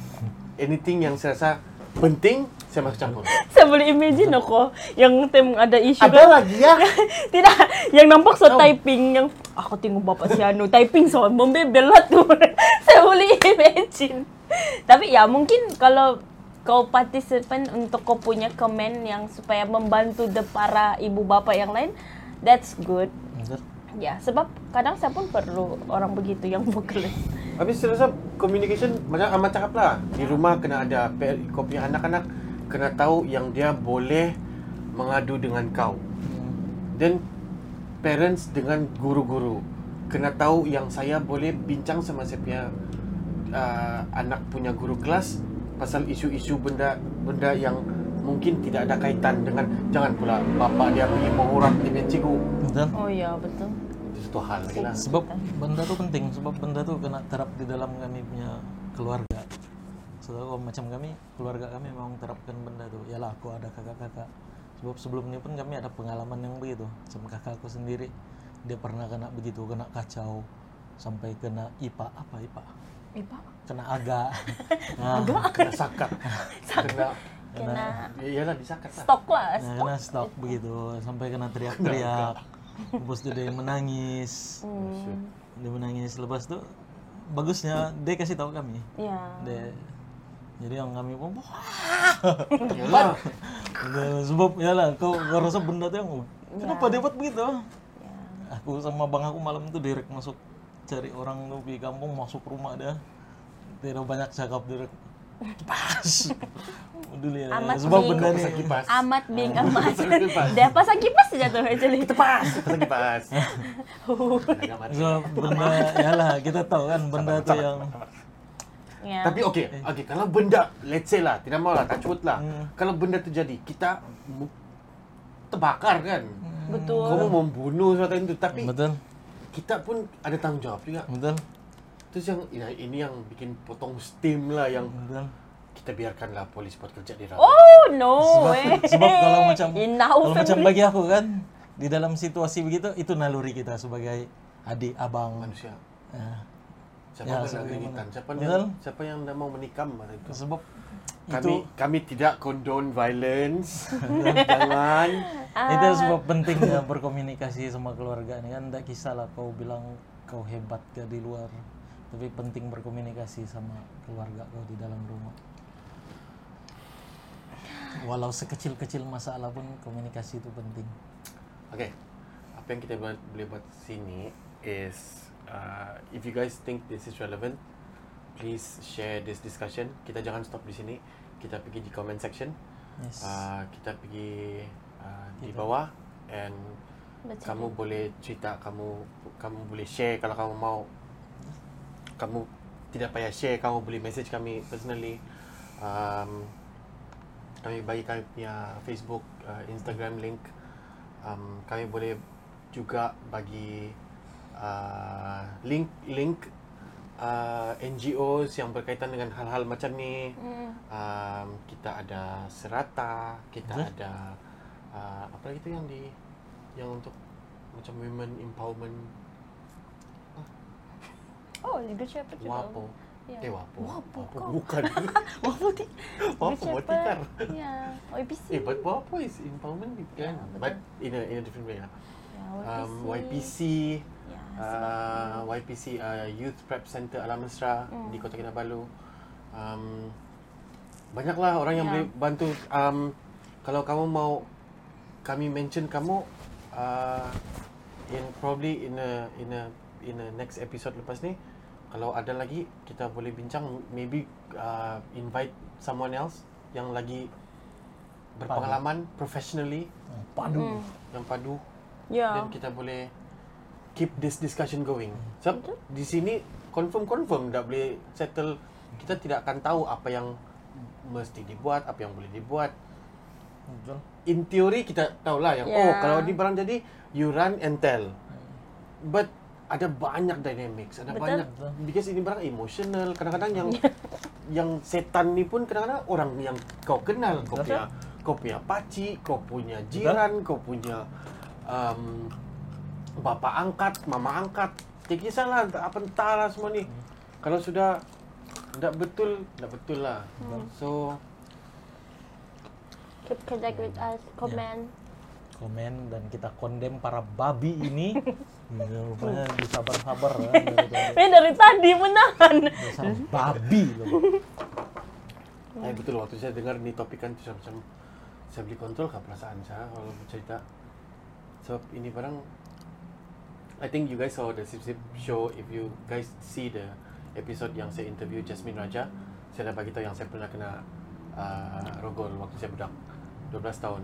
anything yang saya rasa penting saya masuk campur. Saya boleh imagine aku yang tem ada isu Ada kan. lagi ya. Tidak, yang nampak so Oh. typing yang aku tengok bapak si Anu typing so membebel lah tu. Saya boleh imagine. Tapi ya mungkin kalau kau partisipan untuk kau punya komen yang supaya membantu the para ibu bapa yang lain, that's good. Betul? Ya, sebab kadang saya pun perlu orang begitu yang vokalis. Habis saya rasa communication macam Ahmad cakap lah. Di rumah kena ada punya anak-anak kena tahu yang dia boleh mengadu dengan kau. Dan parents dengan guru-guru kena tahu yang saya boleh bincang sama saya punya uh, anak punya guru kelas pasal isu-isu benda benda yang mungkin tidak ada kaitan dengan jangan pula bapa dia pergi mengurat punya cikgu. Betul? Oh ya, betul. Itu lagi lah. Sebab benda tu penting, sebab benda tu kena terap di dalam kami punya keluarga. So kalau macam kami, keluarga kami memang terapkan benda tu. Yalah aku ada kakak-kakak. Sebab sebelumnya pun kami ada pengalaman yang begitu. Sama kakak aku sendiri, dia pernah kena begitu, kena kacau sampai kena IPA apa IPA? Ipa, Kena aga. nah, Kena sakat. Kena kena Ya iyalah disakat lah. stok lah, nah, stok. kena stop begitu sampai kena teriak-teriak. Terus dia, dia menangis. Hmm, Dia menangis lepas tu bagusnya dia kasih tahu kami. ya. Dia jadi yang kami pun wah Iyalah. Sebab ya lah kau, kau rasa benda tu yang oh, kenapa dia buat begitu Ya. aku sama bang aku malam tu direct masuk cari orang tu di kampung masuk rumah dia tidak banyak cakap direct Pas. Dulu ya. Amat Sebab bing. benda nih. Pasang kipas. Amat bing amat. Kipas. Dia pasang kipas saja tuh actually. Pas, pasang kipas. Sebab benda, ya lah kita tahu kan benda tuh yang. Ya. Tapi okey, okey kalau benda let's say lah, tidak mau lah, tak cut lah. Hmm. Kalau benda terjadi, kita terbakar kan. betul. Kamu membunuh sesuatu itu, tapi betul, kita pun ada tanggung jawab juga. betul, Terus yang ini, ini yang bikin potong steam lah yang betul. kita biarkanlah polis buat kerja di rawa. Oh no Sebab, way. sebab kalau macam Inau kalau macam bagi aku kan di dalam situasi begitu itu naluri kita sebagai adik abang. manusia. Eh, Siapa Ya, yang? Siapa Betul. yang siapa yang nak mau menikam itu? sebab Kami itu kami tidak condone violence. Jangan. itu sebab pentingnya berkomunikasi sama keluarga ini kan tidak kisahlah kau bilang kau hebat ke di luar tapi penting berkomunikasi sama keluarga kau di dalam rumah walau sekecil-kecil masalah pun komunikasi itu penting Okay. Apa yang kita boleh buat sini is uh, if you guys think this is relevant, please share this discussion. Kita jangan stop di sini. Kita pergi di comment section. yes Uh, kita pergi uh, di bawah and Baca kamu boleh cerita kamu kamu boleh share kalau kamu mau. Kamu tidak payah share, kamu boleh message kami personally. Um, kami bagi kami punya Facebook, uh, Instagram link. Um, kami boleh juga bagi uh, link link uh, NGOs yang berkaitan dengan hal-hal macam ni. Hmm. Um, kita ada Serata, kita Betul. ada uh, apa lagi tu yang di yang untuk macam women empowerment Oh, Legal Shepherd juga. Wapo. Ya. Eh Wapo. Wapo kau. bukan. Wapo ti. Wapo Watikar. Ya. OIPC. Eh, but Wapo is empowerment kan? Ya, betul. but in a in a different way lah. Ya, Um, YPC, Ya. uh, YPC uh, Youth Prep Center Alam Mesra Hmm. di Kota Kinabalu. Um, banyaklah orang yang Ya. boleh bantu. Um, kalau kamu mau kami mention kamu uh, in probably in a in a in a next episode lepas ni kalau ada lagi kita boleh bincang maybe uh, invite someone else yang lagi berpengalaman professionally padu Hmm. yang padu Ya. dan kita boleh keep this discussion going. Sebab di sini confirm confirm tak boleh settle. Kita tidak akan tahu apa yang mesti dibuat, apa yang boleh dibuat. betul In theory kita tahulah yang oh Yeah. kalau di barang jadi you run and tell. But ada banyak dynamics, ada Betul. banyak because ini barang emotional. Kadang-kadang yang yang setan ni pun kadang-kadang orang yang kau kenal, kau Betul. punya kau punya paci, kau punya jiran, kau punya um, bapa angkat, mama angkat. Tak kisahlah apa entah lah semua ni. Kalau sudah tak betul, tak betul lah. So Keep contact with us. Comment. Komen dan kita kondem para babi ini. Ya, rupanya disabar-sabar kan dari- dari- Eh dari tadi menahan. dasar babi loh. Eh betul waktu saya dengar ni topik kan macam saya beli kontrol kah perasaan saya kalau bercerita. Sebab ini barang I think you guys saw the Sip Sip show. If you guys see the episode yang saya interview Jasmine Raja saya dah bagi tahu yang saya pernah kena uh, rogol waktu saya budak 12 tahun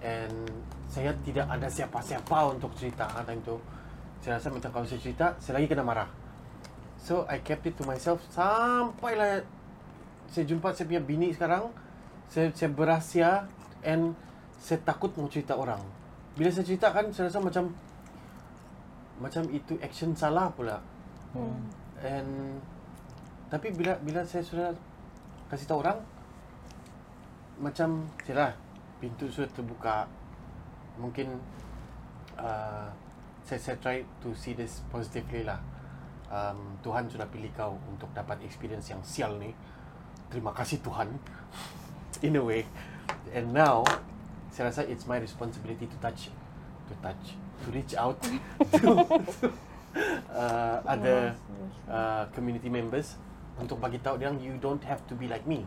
and saya tidak ada siapa-siapa untuk cerita. Time tu saya rasa macam kalau saya cerita saya lagi kena marah. So I kept it to myself sampailah saya jumpa saya punya bini sekarang saya, saya berahsia and saya takut mau cerita orang. Bila saya cerita kan saya rasa macam macam itu action salah pula. Hmm. and tapi bila bila saya sudah kasih tahu orang macam jelah pintu sudah terbuka. Mungkin uh, saya saya try to see this positively lah. Um, Tuhan sudah pilih kau untuk dapat experience yang sial ni. Terima kasih Tuhan. In a way. And now saya rasa it's my responsibility to touch to touch to reach out to, to uh, other uh, community members. Untuk bagi tahu dia you don't have to be like me.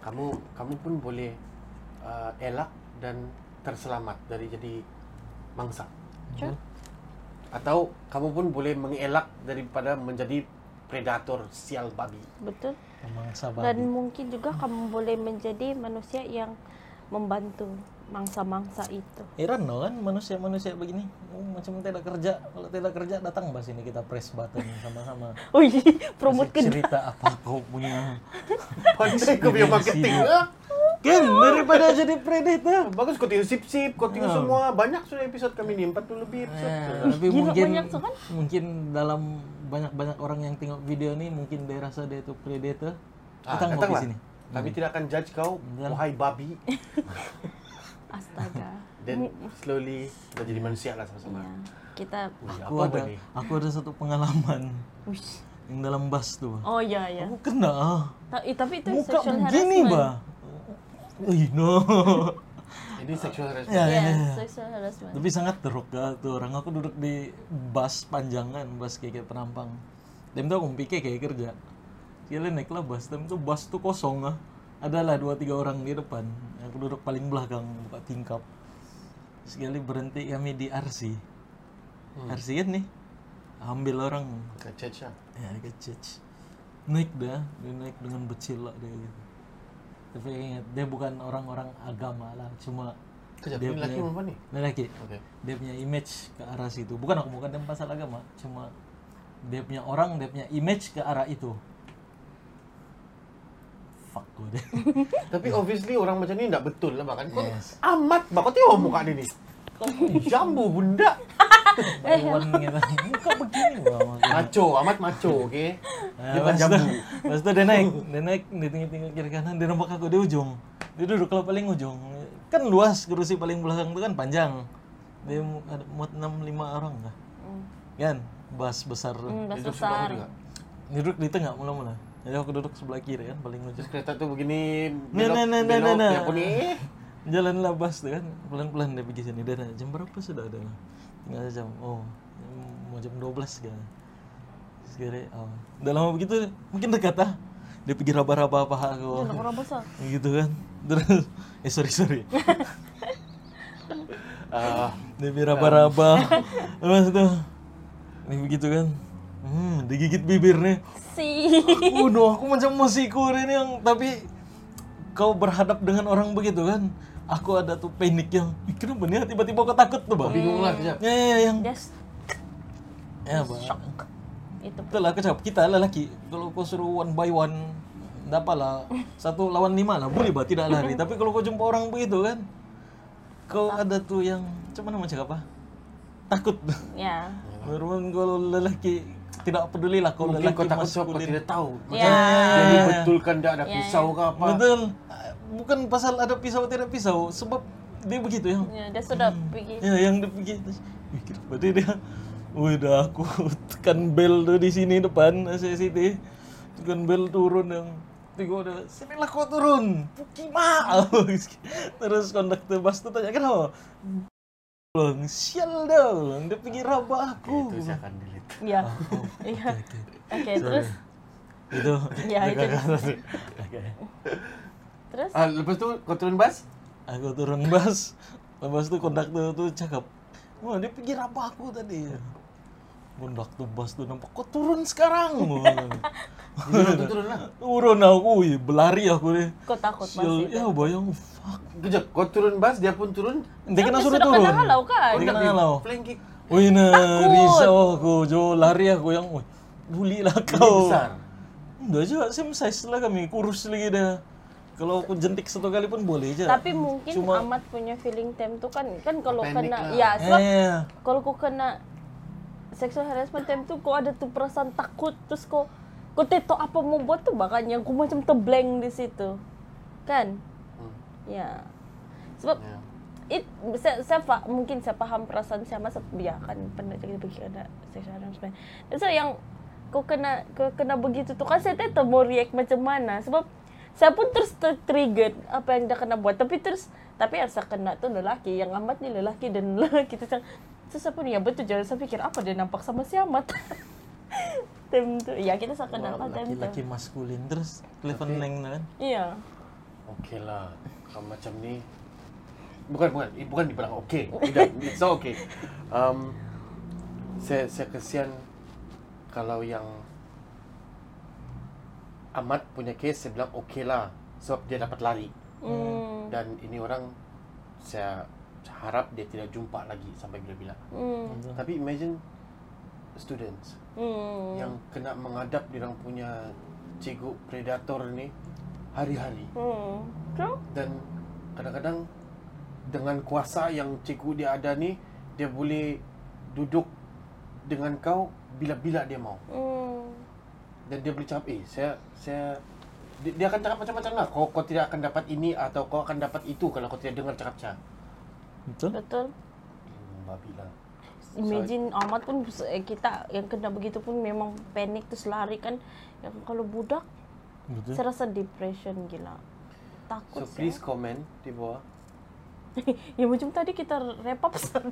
Kamu kamu pun boleh uh, elak dan terselamat dari jadi mangsa. Sure. Atau kamu pun boleh mengelak daripada menjadi predator sial babi. Betul. Mangsa Dan babi. mungkin juga kamu boleh menjadi manusia yang membantu mangsa-mangsa itu. Heran no kan manusia-manusia begini oh, macam tidak kerja kalau tidak kerja datang bahas ini kita press button sama-sama Wih, promote Kasih ke cerita apa kau punya Pandai kau punya marketing lah. Kan daripada jadi predator Bagus kau tengok sip-sip, kau tengok Ya. semua. Banyak sudah episod kami ni, 40 lebih episod. Eh, tapi Gila, mungkin banyak tuh kan? mungkin dalam banyak-banyak orang yang tengok video ini mungkin dia rasa dia itu predator Ah, datang mau sini Kami tidak akan judge kau, Ya. wahai babi. astaga. Then slowly kita jadi manusia lah sama-sama. Ya, kita Wih, aku apa ada aku ada satu pengalaman Wish. yang dalam bus tuh Oh iya ya. aku kena ah. Ta- tapi itu muka begini harassment. No Ini sexual harassment. ya, ya, Yes, ya. sexual harassment. Tapi sangat teruk ah, tuh orang aku duduk di bus panjangan, bus kayak, penampang. Dan tuh aku pikir kayak kerja. Sekali naiklah bus, dan tuh bus tuh kosong ah. Adalah dua tiga orang di depan. Aku duduk paling belakang buka tingkap. Sekali berhenti kami di RC. RC kan nih. Ambil orang Ke church lah. ya ke church. Naik dah, dia naik dengan becil lah dia gitu. Tapi ingat dia bukan orang-orang agama lah, cuma Kejap, dia ini laki punya- perempuan ni? lelaki Okey. dia punya image ke arah situ bukan aku bukan pasal agama cuma dia punya orang dia punya image ke arah itu fuck gue deh Tapi obviously orang macam ni tak betul lah bahkan. Kau Yes. amat bah kau tengok muka dia ni. Jambu bunda. Iwan gitu. Muka begini maksudnya. Macho, amat macho, okey. Nah, Dia bukan lepas jambu. itu- lepas itu dia naik dia naik dia tinggi-tinggi kiri kanan dia nampak aku di ujung. Dia duduk kalau paling ujung. Kan luas kursi paling belakang itu kan panjang. Dia ada muat enam lima orang lah Hmm, kan? Bus besar. Hmm, sebelah besar. duduk di tengah mula-mula. Jadi aku duduk sebelah kiri kan paling ujung. Terus kereta tu begini Nah, nah, nah, nah, belok, nah, nah. yang ni. Jalanlah bus tuh kan. Pelan-pelan dia pergi sini. Dia nanya jam berapa sudah? Ada tinggal jam. Oh mau jam 12 kan. Sekali oh. Udah lama begitu mungkin dekat ah. Dia pergi raba-raba paha aku besar. gitu kan. Terus eh sorry sorry. Ah, dia pergi raba-raba. Lepas itu ini begitu kan. Hmm digigit bibirnya. Si. Waduh, aku macam musikur ini yang tapi kau berhadap dengan orang begitu kan. Aku ada tuh panik yang, "Ih, kenapa nih tiba-tiba kau takut tuh bang? bingung lah kejap. Ya, ya, yang, s- ya bang. itu. Betul lah kecap kita lelaki. Kalau kau suruh one by one, dapat lah satu lawan lima lah, boleh bah tidak lari. tapi kalau kau jumpa orang begitu kan, kau ada tuh yang, cuman nama cakap apa? Takut. Ya. Memang kalau lelaki tidak peduli lah kalau lelaki kau takut maskulin. tidak tahu. Ya. Jadi betulkan tak ada pisau ke apa. Betul. Bukan pasal ada pisau tidak pisau, sebab dia begitu yang Ya, dia sudah pergi. ya yang dia begitu. Mikir pada dia. Udah aku tekan bel tuh di sini depan ACCT. Tekan bel turun yang Tiga udah, sinilah kau turun, Pukima. Terus konduktor bus tuh tanya, kenapa? Bang, sial dah, dia pergi raba aku. Itu saya akan delete. Ya. Oh, Iya. oke, terus Itu. Ya, itu. Oke. Terus Ah, lepas tu kau turun bas? Aku turun bus, lepas itu konduktor tuh cakap, wah dia pergi raba aku tadi. Konduktor bus tuh nampak, kok turun sekarang? Turun tu turun lah. turun aku, wih, berlari aku deh. kau takut Sial, masih. ya bayang, fuck. Kejap, kau turun bas, dia pun turun. Dia kena suruh turun. kena halau kan? Dia kena halau. Flank kick. Wih, nah, risau aku, jo lari aku yang, wih, bully lah Ini kau. besar. Udah aja, same size lah kami, kurus lagi dah. Kalau aku jentik satu kali pun boleh aja. Tapi mungkin Cuma- amat punya feeling time tu kan kan kalau Panic kena lah. ya sebab Eh, kalau kau kena sexual harassment time tu kau ada tu perasaan takut terus kau kau tahu apa mau buat tu makanya kau macam terblank di situ. Kan? Hmm. Ya. Sebab Ya. it saya, saya fa- mungkin saya faham perasaan saya masa ya kan pernah jadi pergi ada sexual harassment. Dan so yang kau kena kau kena begitu tu kan saya tak tahu mau react macam mana sebab saya pun terus ter-trigger apa yang dia kena buat tapi terus tapi yang saya kena tu lelaki yang amat ni lelaki dan lelaki tu macam terus saya pun ya betul jangan saya fikir apa dia nampak sama si amat time tu ya kita saya kenal lah time tu laki-laki maskulin terus Cleveland Lang kan. iya Okey lah. Kalau macam ni bukan bukan eh, bukan dibilang okey. Tidak, it's not okay. Um, saya saya kesian kalau yang Ahmad punya case saya bilang okey lah sebab dia dapat lari Hmm. dan ini orang saya harap dia tidak jumpa lagi sampai bila-bila. Hmm. Tapi imagine students Hmm. yang kena menghadap dia orang punya cikgu predator ni hari-hari Hmm. True. dan kadang-kadang dengan kuasa yang cikgu dia ada ni dia boleh duduk dengan kau bila-bila dia mau Hmm. Dan dia cakap eh saya saya dia, dia akan cakap macam-macam lah kau kau tidak akan dapat ini atau kau akan dapat itu kalau kau tidak dengar cakap cakap Betul? Betul. hmm, babi lah Imagine Ahmad pun eh, kita yang kena begitu pun memang panik terus lari kan. Yang kalau budak Betul. saya rasa depression gila. Takut so please comment di bawah ya macam tadi kita wrap up kan.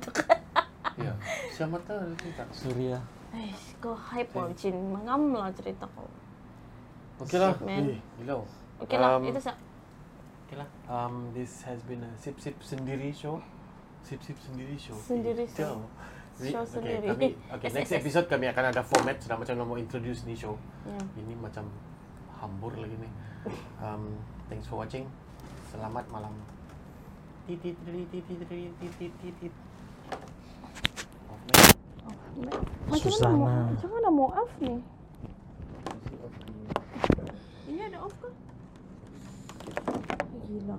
ya siapa tahu cerita Surya. Eh, kau hype mau Cin, mengam lah cerita kau. Okey lah. Shit, man. Eh, gila. Okey lah, Um, itu sa. Okay lah. Um, this has been a sip sip sendiri show. Sip sip sendiri show. Sendiri Eh, show. We- Show okay, sendiri. Kami, okay, next episode kami akan ada format sudah macam nak mau introduce ni show. Ya. Ini macam hambur lagi ni. Um, thanks for watching. Selamat malam. Titit titit titit titit titit Macam mana Susana. macam mana mau off ni? Ini ada off ke? Gila.